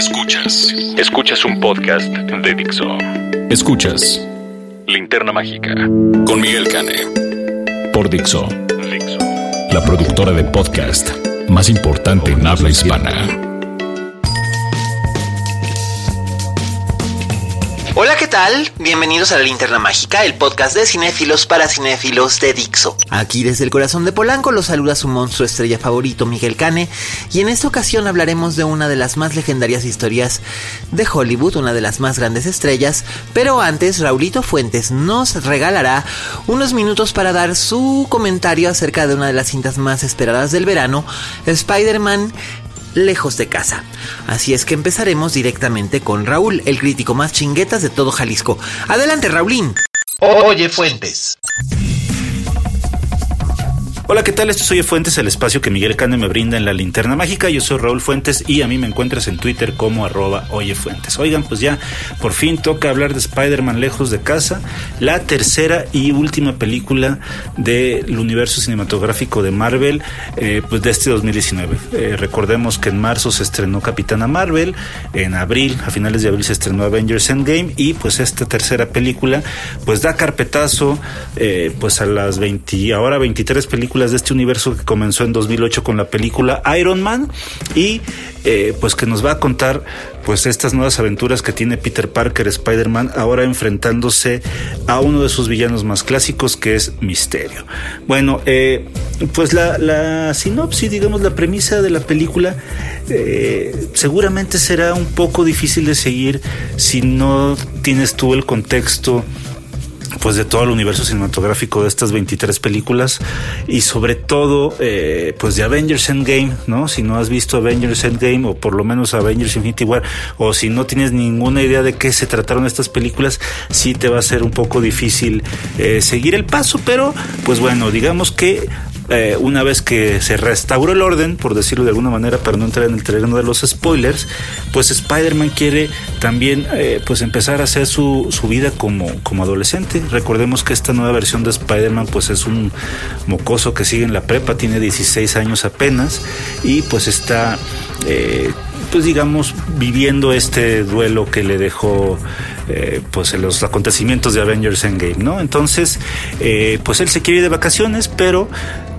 Escuchas. Escuchas un podcast de Dixo. Escuchas Linterna Mágica con Miguel Cane. Por Dixo. Dixo. La productora de podcast más importante en habla hispana. Hola, ¿qué tal? Bienvenidos a La Linterna Mágica, el podcast de cinéfilos para cinéfilos de Dixo. Aquí desde el corazón de Polanco los saluda su monstruo estrella favorito, Miguel Cane, y en esta ocasión hablaremos de una de las más legendarias historias de Hollywood, una de las más grandes estrellas, pero antes Raulito Fuentes nos regalará unos minutos para dar su comentario acerca de una de las cintas más esperadas del verano, Spider-Man lejos de casa. Así es que empezaremos directamente con Raúl, el crítico más chinguetas de todo Jalisco. Adelante, Raulín. Oye Fuentes. Hola, ¿qué tal? Esto es Oye Fuentes, el espacio que Miguel Cane me brinda en la linterna mágica. Yo soy Raúl Fuentes y a mí me encuentras en Twitter como arroba Oye Fuentes. Oigan, pues ya por fin toca hablar de Spider-Man lejos de casa, la tercera y última película del universo cinematográfico de Marvel, eh, pues de este 2019. Eh, recordemos que en marzo se estrenó Capitana Marvel, en abril, a finales de abril se estrenó Avengers Endgame y pues esta tercera película pues da carpetazo eh, pues a las 20, ahora 23 películas de este universo que comenzó en 2008 con la película Iron Man y eh, pues que nos va a contar pues estas nuevas aventuras que tiene Peter Parker Spider-Man ahora enfrentándose a uno de sus villanos más clásicos que es Misterio. Bueno, eh, pues la, la, sinopsis, digamos la premisa de la película eh, seguramente será un poco difícil de seguir si no tienes tú el contexto pues de todo el universo cinematográfico de estas 23 películas y sobre todo eh, pues de Avengers Endgame, ¿no? Si no has visto Avengers Endgame o por lo menos Avengers Infinity War o si no tienes ninguna idea de qué se trataron estas películas, sí te va a ser un poco difícil eh, seguir el paso, pero pues bueno, digamos que eh, una vez que se restauró el orden, por decirlo de alguna manera, para no entrar en el terreno de los spoilers, pues Spider-Man quiere también eh, pues empezar a hacer su, su vida como, como adolescente. Recordemos que esta nueva versión de Spider-Man pues es un mocoso que sigue en la prepa, tiene 16 años apenas y pues está... Eh, pues digamos viviendo este duelo que le dejó eh, pues los acontecimientos de Avengers Endgame, ¿no? Entonces, eh, pues él se quiere ir de vacaciones, pero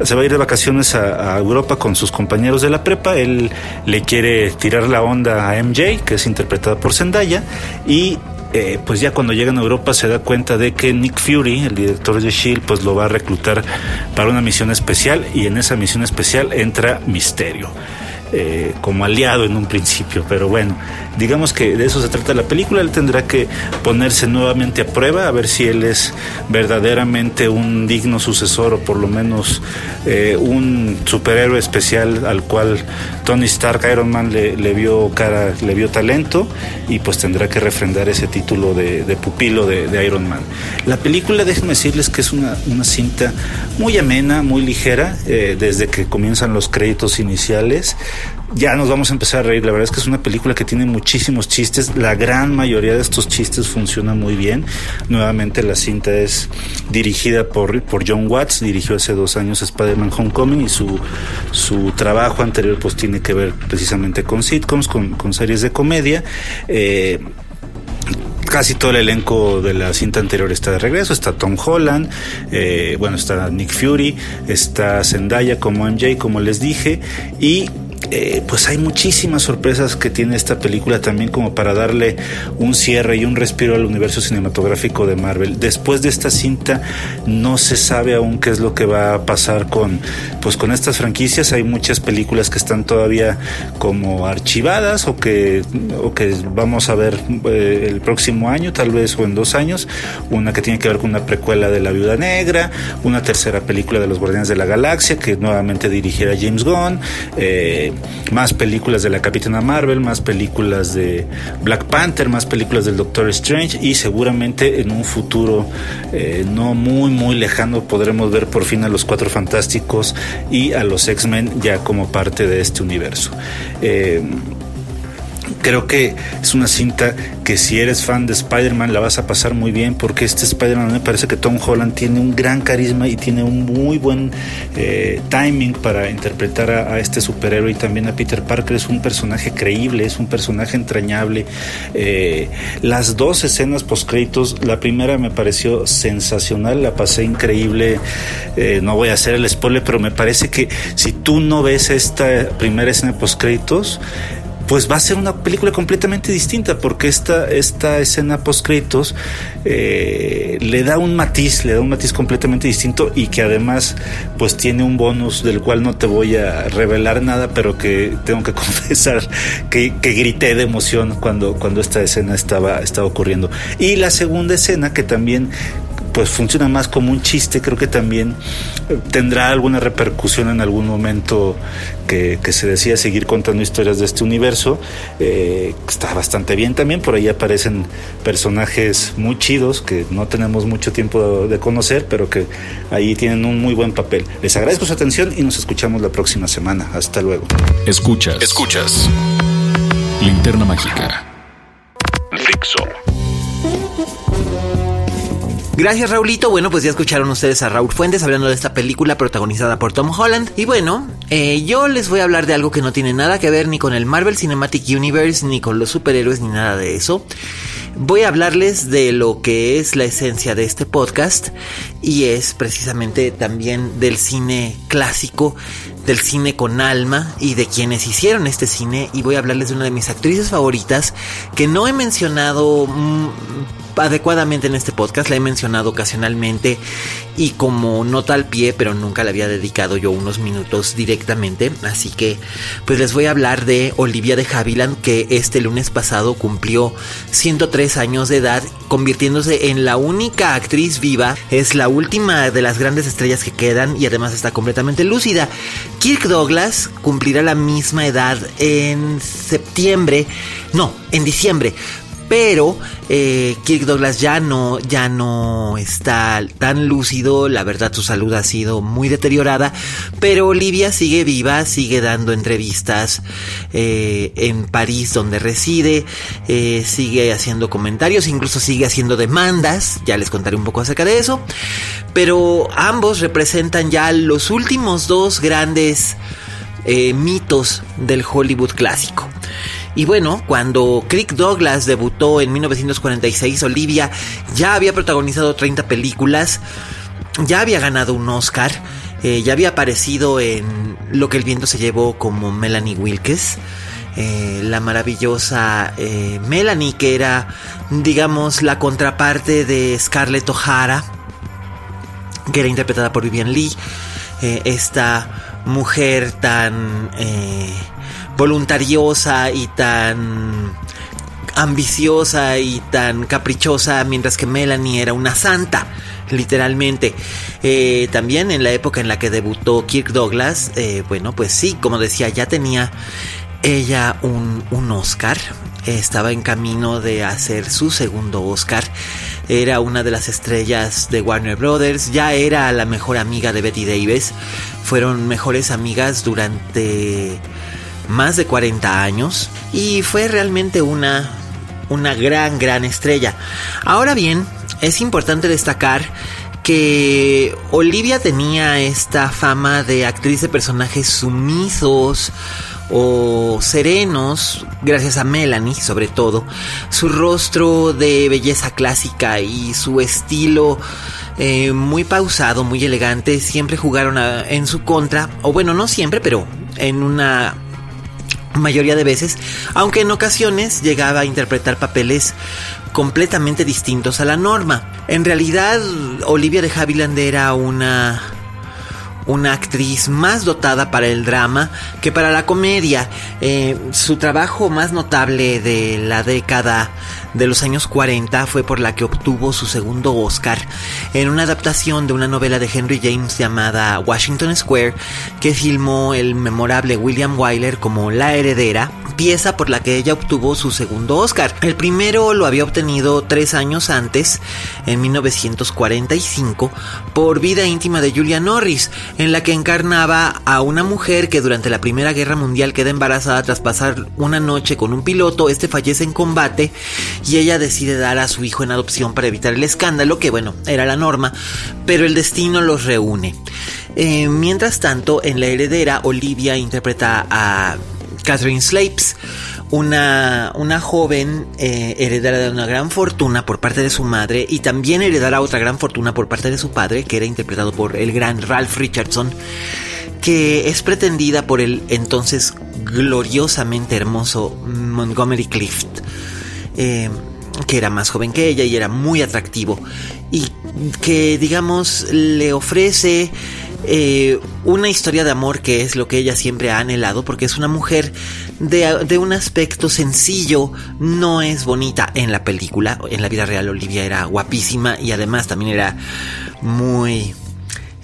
se va a ir de vacaciones a, a, Europa con sus compañeros de la prepa. Él le quiere tirar la onda a MJ, que es interpretada por Zendaya, y eh, pues ya cuando llegan a Europa se da cuenta de que Nick Fury, el director de Shield, pues lo va a reclutar para una misión especial y en esa misión especial entra Misterio. Eh, como aliado en un principio, pero bueno, digamos que de eso se trata la película, él tendrá que ponerse nuevamente a prueba, a ver si él es verdaderamente un digno sucesor o por lo menos eh, un superhéroe especial al cual Tony Stark, Iron Man, le, le, vio cara, le vio talento y pues tendrá que refrendar ese título de, de pupilo de, de, Iron Man. La película, déjenme decirles que es una, una cinta muy amena, muy ligera, eh, desde que comienzan los créditos iniciales ya nos vamos a empezar a reír. La verdad es que es una película que tiene muchísimos chistes. La gran mayoría de estos chistes funcionan muy bien. Nuevamente la cinta es dirigida por, por John Watts, dirigió hace dos años Spider-Man Homecoming y su, su trabajo anterior pues tiene que ver precisamente con sitcoms, con, series de comedia. Eh, casi todo el elenco de la cinta anterior está de regreso. Está Tom Holland, eh, bueno, está Nick Fury, está Zendaya como MJ, como les dije, y eh, pues hay muchísimas sorpresas que tiene esta película también como para darle un cierre y un respiro al universo cinematográfico de Marvel. Después de esta cinta no se sabe aún qué es lo que va a pasar con pues con estas franquicias. Hay muchas películas que están todavía como archivadas o que o que vamos a ver eh, el próximo año, tal vez o en dos años. Una que tiene que ver con una precuela de La Viuda Negra, una tercera película de los Guardianes de la Galaxia que nuevamente dirigirá James Gunn. Eh, más películas de la Capitana Marvel, más películas de Black Panther, más películas del Doctor Strange y seguramente en un futuro eh, no muy muy lejano podremos ver por fin a los Cuatro Fantásticos y a los X-Men ya como parte de este universo. Eh, creo que es una cinta que si eres fan de Spider-Man la vas a pasar muy bien porque este Spider-Man me parece que Tom Holland tiene un gran carisma y tiene un muy buen eh, timing para interpretar a, este superhéroe y también a Peter Parker es un personaje creíble, es un personaje entrañable. Eh, las dos escenas post créditos, la primera me pareció sensacional, la pasé increíble, eh, no voy a hacer el spoiler, pero me parece que si tú no ves esta primera escena post créditos, pues va a ser una película completamente distinta porque esta, esta escena post créditos eh, le da un matiz, le da un matiz completamente distinto y que además pues tiene un bonus del cual no te voy a revelar nada, pero que tengo que confesar que, que grité de emoción cuando, cuando esta escena estaba, estaba ocurriendo. Y la segunda escena que también pues funciona más como un chiste, creo que también eh, tendrá alguna repercusión en algún momento que, se decida seguir contando historias de este universo. Eh, está bastante bien también, por ahí aparecen personajes muy chidos que no tenemos mucho tiempo de conocer, pero que ahí tienen un muy buen papel. Les agradezco su atención y nos escuchamos la próxima semana. Hasta luego. Escuchas. Escuchas. Linterna Mágica. Gracias Raulito. Bueno, pues ya escucharon ustedes a Raúl Fuentes hablando de esta película protagonizada por Tom Holland. Y bueno, eh, yo les voy a hablar de algo que no tiene nada que ver ni con el Marvel Cinematic Universe, ni con los superhéroes, ni nada de eso. Voy a hablarles de lo que es la esencia de este podcast y es precisamente también del cine clásico, del cine con alma y de quienes hicieron este cine y voy a hablarles de una de mis actrices favoritas que no he mencionado mm, adecuadamente en este podcast, la he mencionado ocasionalmente y como nota al pie, pero nunca le había dedicado yo unos minutos directamente, así que pues les voy a hablar de Olivia de Havilland que este lunes pasado cumplió 103 años de edad, convirtiéndose en la única actriz viva, es la última de las grandes estrellas que quedan y además está completamente lúcida. Kirk Douglas cumplirá la misma edad en septiembre, no, en diciembre, pero eh, Kirk Douglas ya no, ya no está tan lúcido, la verdad su salud ha sido muy deteriorada, pero Olivia sigue viva, sigue dando entrevistas eh, en París donde reside, eh, sigue haciendo comentarios, incluso sigue haciendo demandas, ya les contaré un poco acerca de eso, pero ambos representan ya los últimos dos grandes mitos del Hollywood clásico. Y bueno, cuando Kirk Douglas debutó en 1946, Olivia ya había protagonizado 30 películas, ya había ganado un Oscar, eh, ya había aparecido en Lo que el viento se llevó como Melanie Wilkes. Eh, la maravillosa eh, Melanie, que era, digamos, la contraparte de Scarlett O'Hara, que era interpretada por Vivian Lee. esta mujer tan voluntariosa y tan ambiciosa y tan caprichosa, mientras que Melanie era una santa, literalmente. Eh, también en la época en la que debutó Kirk Douglas, eh, bueno, pues sí, como decía, ya tenía ella un, un Oscar. Estaba en camino de hacer su segundo Oscar. Era una de las estrellas de Warner Brothers. Ya era la mejor amiga de Betty Davis. Fueron mejores amigas durante más de 40 años y fue realmente una, una gran, gran estrella. Ahora bien, es importante destacar que Olivia tenía esta fama de actriz de personajes sumisos o serenos, gracias a Melanie sobre todo, su rostro de belleza clásica y su estilo eh, muy pausado, muy elegante, siempre jugaron en su contra, o bueno, no siempre, pero en una mayoría de veces, aunque en ocasiones llegaba a interpretar papeles completamente distintos a la norma. En realidad, Olivia de Havilland era una una actriz más dotada para el drama que para la comedia. Eh, su trabajo más notable de la década de los años 40 fue por la que obtuvo su segundo Oscar en una adaptación de una novela de Henry James llamada Washington Square que filmó el memorable William Wyler como la heredera, pieza por la que ella obtuvo su segundo Oscar. El primero lo había obtenido tres años antes, en 1945, por Vida íntima de Julia Norris, en la que encarnaba a una mujer que durante la Primera Guerra Mundial queda embarazada tras pasar una noche con un piloto, este fallece en combate y ella decide dar a su hijo en adopción para evitar el escándalo, que bueno, era la norma, pero el destino los reúne. Eh, mientras tanto, en La Heredera, Olivia interpreta a Catherine Slapes, una, una joven eh, de una gran fortuna por parte de su madre y también heredará otra gran fortuna por parte de su padre, que era interpretado por el gran Ralph Richardson, que es pretendida por el entonces gloriosamente hermoso Montgomery Clift. Eh, que era más joven que ella y era muy atractivo y que digamos le ofrece eh, una historia de amor que es lo que ella siempre ha anhelado porque es una mujer de, de, un aspecto sencillo, no es bonita en la película, en la vida real Olivia era guapísima y además también era muy...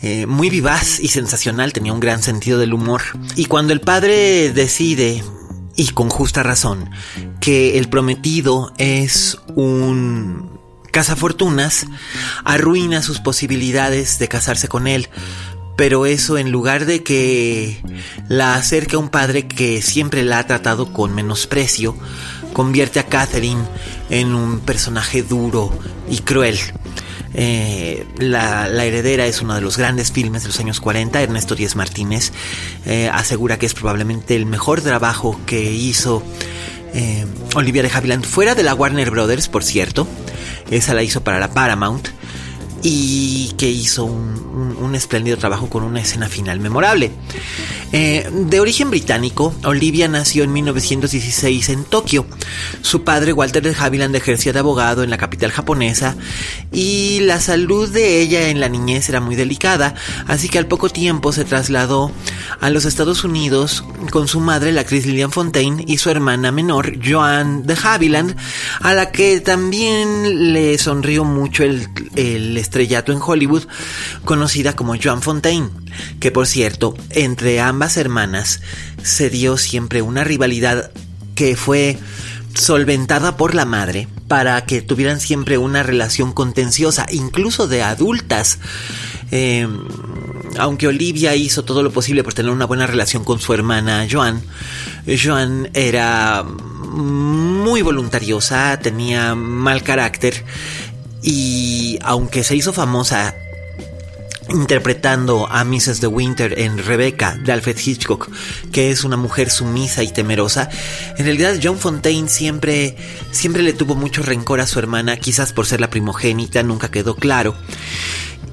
Eh, muy vivaz y sensacional, tenía un gran sentido del humor. Y cuando el padre decide y con justa razón, que el prometido es un cazafortunas, arruina sus posibilidades de casarse con él. Pero eso en lugar de que la acerque a un padre que siempre la ha tratado con menosprecio, convierte a Catherine en un personaje duro y cruel. Eh, la, Heredera es uno de los grandes filmes de los años 40. Ernesto Díez Martínez eh, asegura que es probablemente el mejor trabajo que hizo eh, Olivia de Havilland fuera de la Warner Brothers, por cierto. Esa la hizo para la Paramount y que hizo un, espléndido trabajo con una escena final memorable. Eh, de origen británico, Olivia nació en 1916 en Tokio. Su padre, Walter de Havilland, ejercía de abogado en la capital japonesa y la salud de ella en la niñez era muy delicada, así que al poco tiempo se trasladó a los Estados Unidos con su madre, la actriz Lillian Fontaine, y su hermana menor, Joan de Havilland, a la que también le sonrió mucho el, el estrellato en Hollywood, conocida como Joan Fontaine, que por cierto, entre ambas hermanas se dio siempre una rivalidad que fue solventada por la madre para que tuvieran siempre una relación contenciosa, incluso de adultas. Eh, aunque Olivia hizo todo lo posible por tener una buena relación con su hermana Joan, Joan era muy voluntariosa, tenía mal carácter y aunque se hizo famosa interpretando a Mrs. De Winter en Rebecca de Alfred Hitchcock, que es una mujer sumisa y temerosa. En realidad John Fontaine siempre siempre le tuvo mucho rencor a su hermana, quizás por ser la primogénita, nunca quedó claro.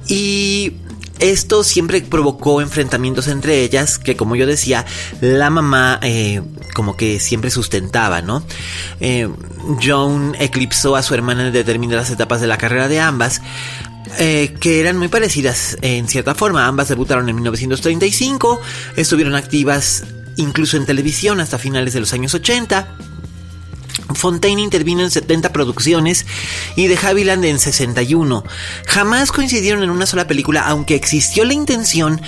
Y esto siempre provocó enfrentamientos entre ellas, que como yo decía, la mamá eh, como que siempre sustentaba, ¿no? Eh, Joan eclipsó a su hermana en determinadas etapas de la carrera de ambas, eh, que eran muy parecidas en cierta forma. Ambas debutaron en 1935, estuvieron activas incluso en televisión hasta finales de los años 80. Fontaine intervino en 70 producciones y de Havilland en 61. Jamás coincidieron en una sola película, aunque existió la intención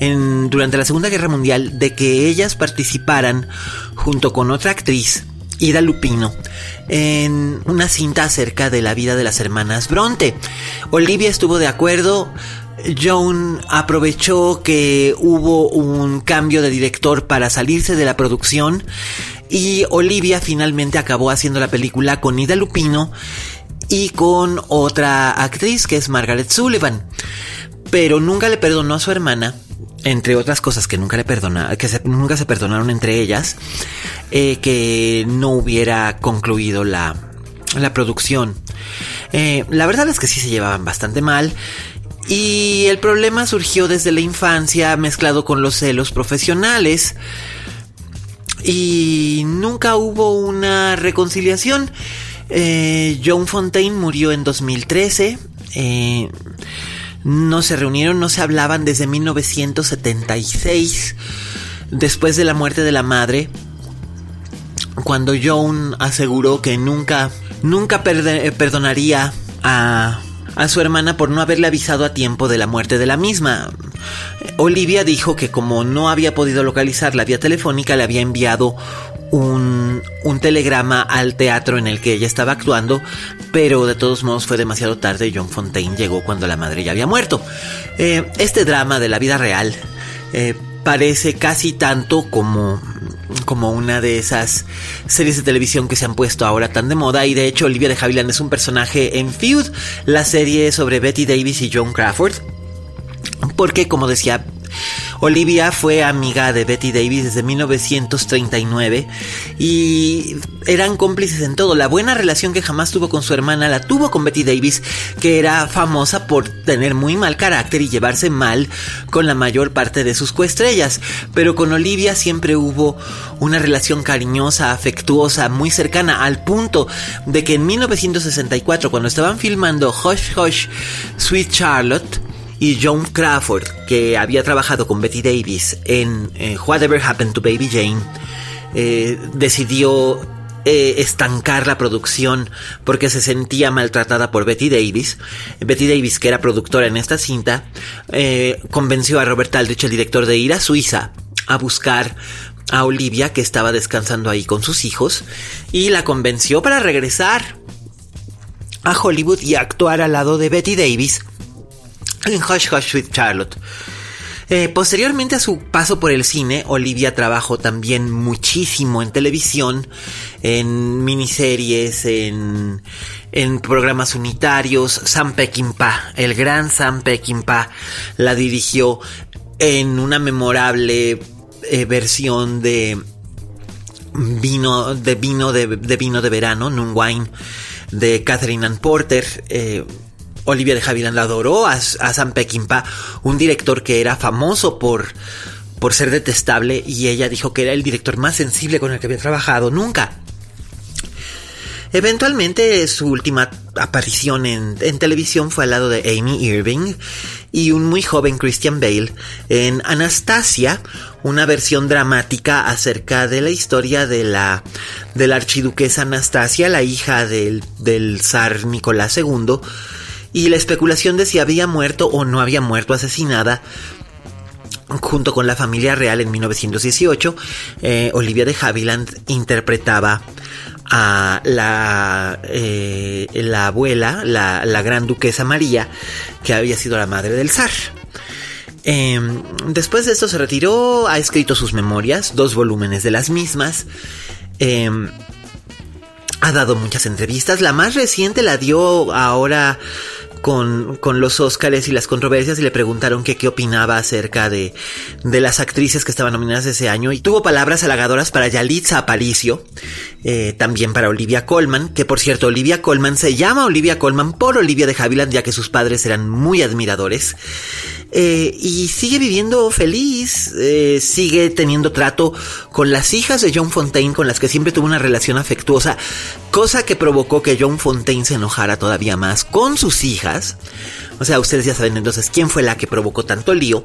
en, durante la Segunda Guerra Mundial de que ellas participaran junto con otra actriz, Ida Lupino, en una cinta acerca de la vida de las hermanas Bronte. Olivia estuvo de acuerdo, Joan aprovechó que hubo un cambio de director para salirse de la producción y Olivia finalmente acabó haciendo la película con Ida Lupino y con otra actriz que es Margaret Sullivan. Pero nunca le perdonó a su hermana, entre otras cosas que nunca le perdona, que nunca se perdonaron entre ellas, eh, que no hubiera concluido la, la producción. Eh, la verdad es que sí se llevaban bastante mal. Y el problema surgió desde la infancia mezclado con los celos profesionales y nunca hubo una reconciliación. Eh, John Fontaine murió en 2013. Eh, no se reunieron, no se hablaban desde 1976, después de la muerte de la madre, cuando Joan aseguró que nunca, nunca perdonaría a, a su hermana por no haberle avisado a tiempo de la muerte de la misma. Olivia dijo que como no había podido localizar la vía telefónica, le había enviado un, un, telegrama al teatro en el que ella estaba actuando, pero de todos modos fue demasiado tarde y John Fontaine llegó cuando la madre ya había muerto. Eh, este drama de la vida real eh, parece casi tanto como como una de esas series de televisión que se han puesto ahora tan de moda y de hecho Olivia de Havilland es un personaje en Feud, la serie sobre Betty Davis y John Crawford. Porque como decía Olivia fue amiga de Betty Davis desde 1939 y eran cómplices en todo. La buena relación que jamás tuvo con su hermana la tuvo con Betty Davis, que era famosa por tener muy mal carácter y llevarse mal con la mayor parte de sus coestrellas. Pero con Olivia siempre hubo una relación cariñosa, afectuosa, muy cercana, al punto de que en 1964, cuando estaban filmando Hush Hush Sweet Charlotte, y John Crawford, que había trabajado con Betty Davis en eh, Whatever Happened to Baby Jane, eh, decidió eh, estancar la producción porque se sentía maltratada por Betty Davis. Betty Davis, que era productora en esta cinta, convenció a Robert Aldrich, el director, de ir a Suiza a buscar a Olivia, que estaba descansando ahí con sus hijos, y la convenció para regresar a Hollywood y actuar al lado de Betty Davis en Hush Hush with Charlotte. Eh, posteriormente a su paso por el cine, Olivia trabajó también muchísimo en televisión, en miniseries, en, programas unitarios. Sam Peckinpah, el gran Sam Peckinpah, la dirigió en una memorable eh, versión de vino de vino de, vino de verano, Noon Wine, de Catherine Ann Porter. Eh, Olivia de Havilland adoró a, Sam Peckinpah, un director que era famoso por, por ser detestable y ella dijo que era el director más sensible con el que había trabajado nunca. Eventualmente su última aparición en, en, televisión fue al lado de Amy Irving y un muy joven Christian Bale en Anastasia, una versión dramática acerca de la historia de la, de la archiduquesa Anastasia, la hija del, del zar Nicolás II, y la especulación de si había muerto o no había muerto asesinada junto con la familia real en 1918, eh, Olivia de Havilland interpretaba a la, eh, la abuela, la, la, gran duquesa María, que había sido la madre del zar. Em, después de esto se retiró, ha escrito sus memorias, dos volúmenes de las mismas. Em, ha dado muchas entrevistas. La más reciente la dio ahora con, con los Óscares y las controversias y le preguntaron qué opinaba acerca de, de las actrices que estaban nominadas ese año y tuvo palabras halagadoras para Yalitza Aparicio, eh, también para Olivia Colman, que por cierto Olivia Colman se llama Olivia Colman por Olivia de Havilland ya que sus padres eran muy admiradores. Eh, y sigue viviendo feliz, eh, sigue teniendo trato con las hijas de John Fontaine, con las que siempre tuvo una relación afectuosa, cosa que provocó que John Fontaine se enojara todavía más con sus hijas. O sea, ustedes ya saben entonces quién fue la que provocó tanto lío.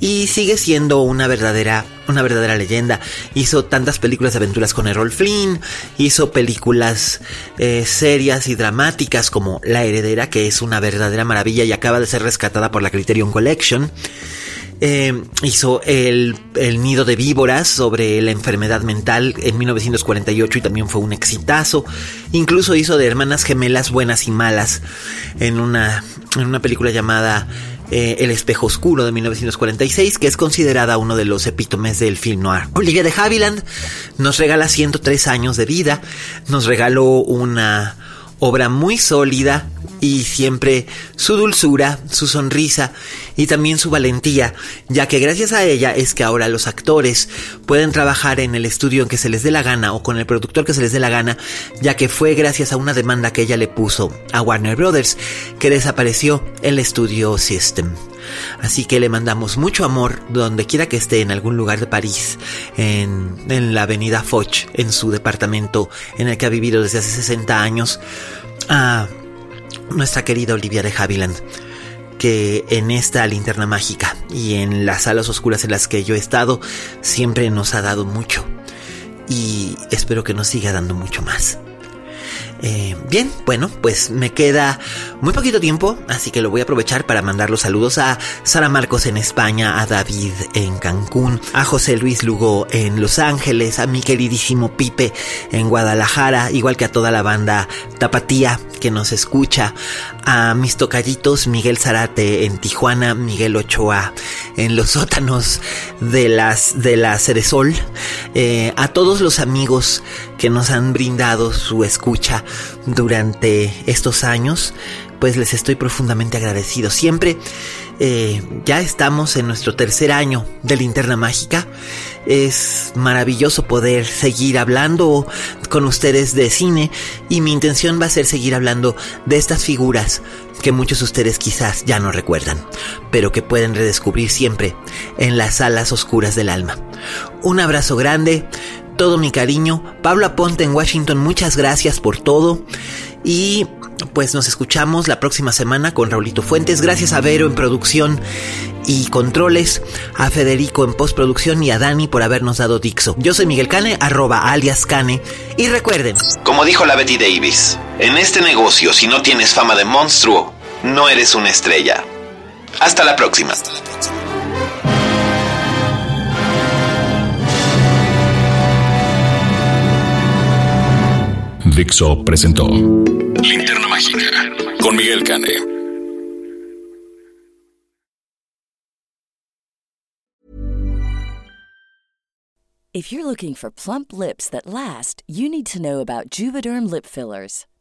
Y sigue siendo una verdadera, una verdadera leyenda. Hizo tantas películas de aventuras con Errol Flynn. Hizo películas eh, serias y dramáticas como La Heredera, que es una verdadera maravilla y acaba de ser rescatada por la Criterion Collection. Eh, hizo el, el, Nido de Víboras sobre la enfermedad mental en 1948 y también fue un exitazo. Incluso hizo de hermanas gemelas buenas y malas en una, en una película llamada eh, El espejo oscuro de 1946, que es considerada uno de los epítomes del film noir. Olivia de Havilland nos regala 103 años de vida, nos regaló una obra muy sólida y siempre su dulzura, su sonrisa y también su valentía, ya que gracias a ella es que ahora los actores pueden trabajar en el estudio en que se les dé la gana o con el productor que se les dé la gana, ya que fue gracias a una demanda que ella le puso a Warner Brothers, que desapareció el estudio System. Así que le mandamos mucho amor donde quiera que esté en algún lugar de París, en, en la avenida Foch, en su departamento en el que ha vivido desde hace 60 años, a nuestra querida Olivia de Havilland. que en esta linterna mágica y en las salas oscuras en las que yo he estado siempre nos ha dado mucho y espero que nos siga dando mucho más. Eh, bien, bueno, pues me queda muy poquito tiempo, así que lo voy a aprovechar para mandar los saludos a Sara Marcos en España, a David en Cancún, a José Luis Lugo en Los Ángeles, a mi queridísimo Pipe en Guadalajara, igual que a toda la banda Tapatía que nos escucha, a mis tocallitos Miguel Zarate en Tijuana, Miguel Ochoa en los sótanos de las de la Ceresol, eh, a todos los amigos que nos han brindado su escucha durante estos años, pues les estoy profundamente agradecido. Siempre eh, ya estamos en nuestro tercer año de Linterna Mágica. Es maravilloso poder seguir hablando con ustedes de cine y mi intención va a ser seguir hablando de estas figuras que muchos de ustedes quizás ya no recuerdan, pero que pueden redescubrir siempre en las salas oscuras del alma. Un abrazo grande, todo mi cariño. Pablo Aponte en Washington, muchas gracias por todo. Y pues nos escuchamos la próxima semana con Raulito Fuentes. Gracias a Vero en producción y controles, a Federico en postproducción y a Dani por habernos dado Dixo. Yo soy Miguel Cane, arroba alias Cane. Y recuerden, como dijo la Betty Davis, en este negocio si no tienes fama de monstruo, no eres una estrella. Hasta la próxima. Dixo presentó Linterna Mágica con Miguel Cane. If you're looking for plump lips that last, you need to know about Juvederm lip fillers.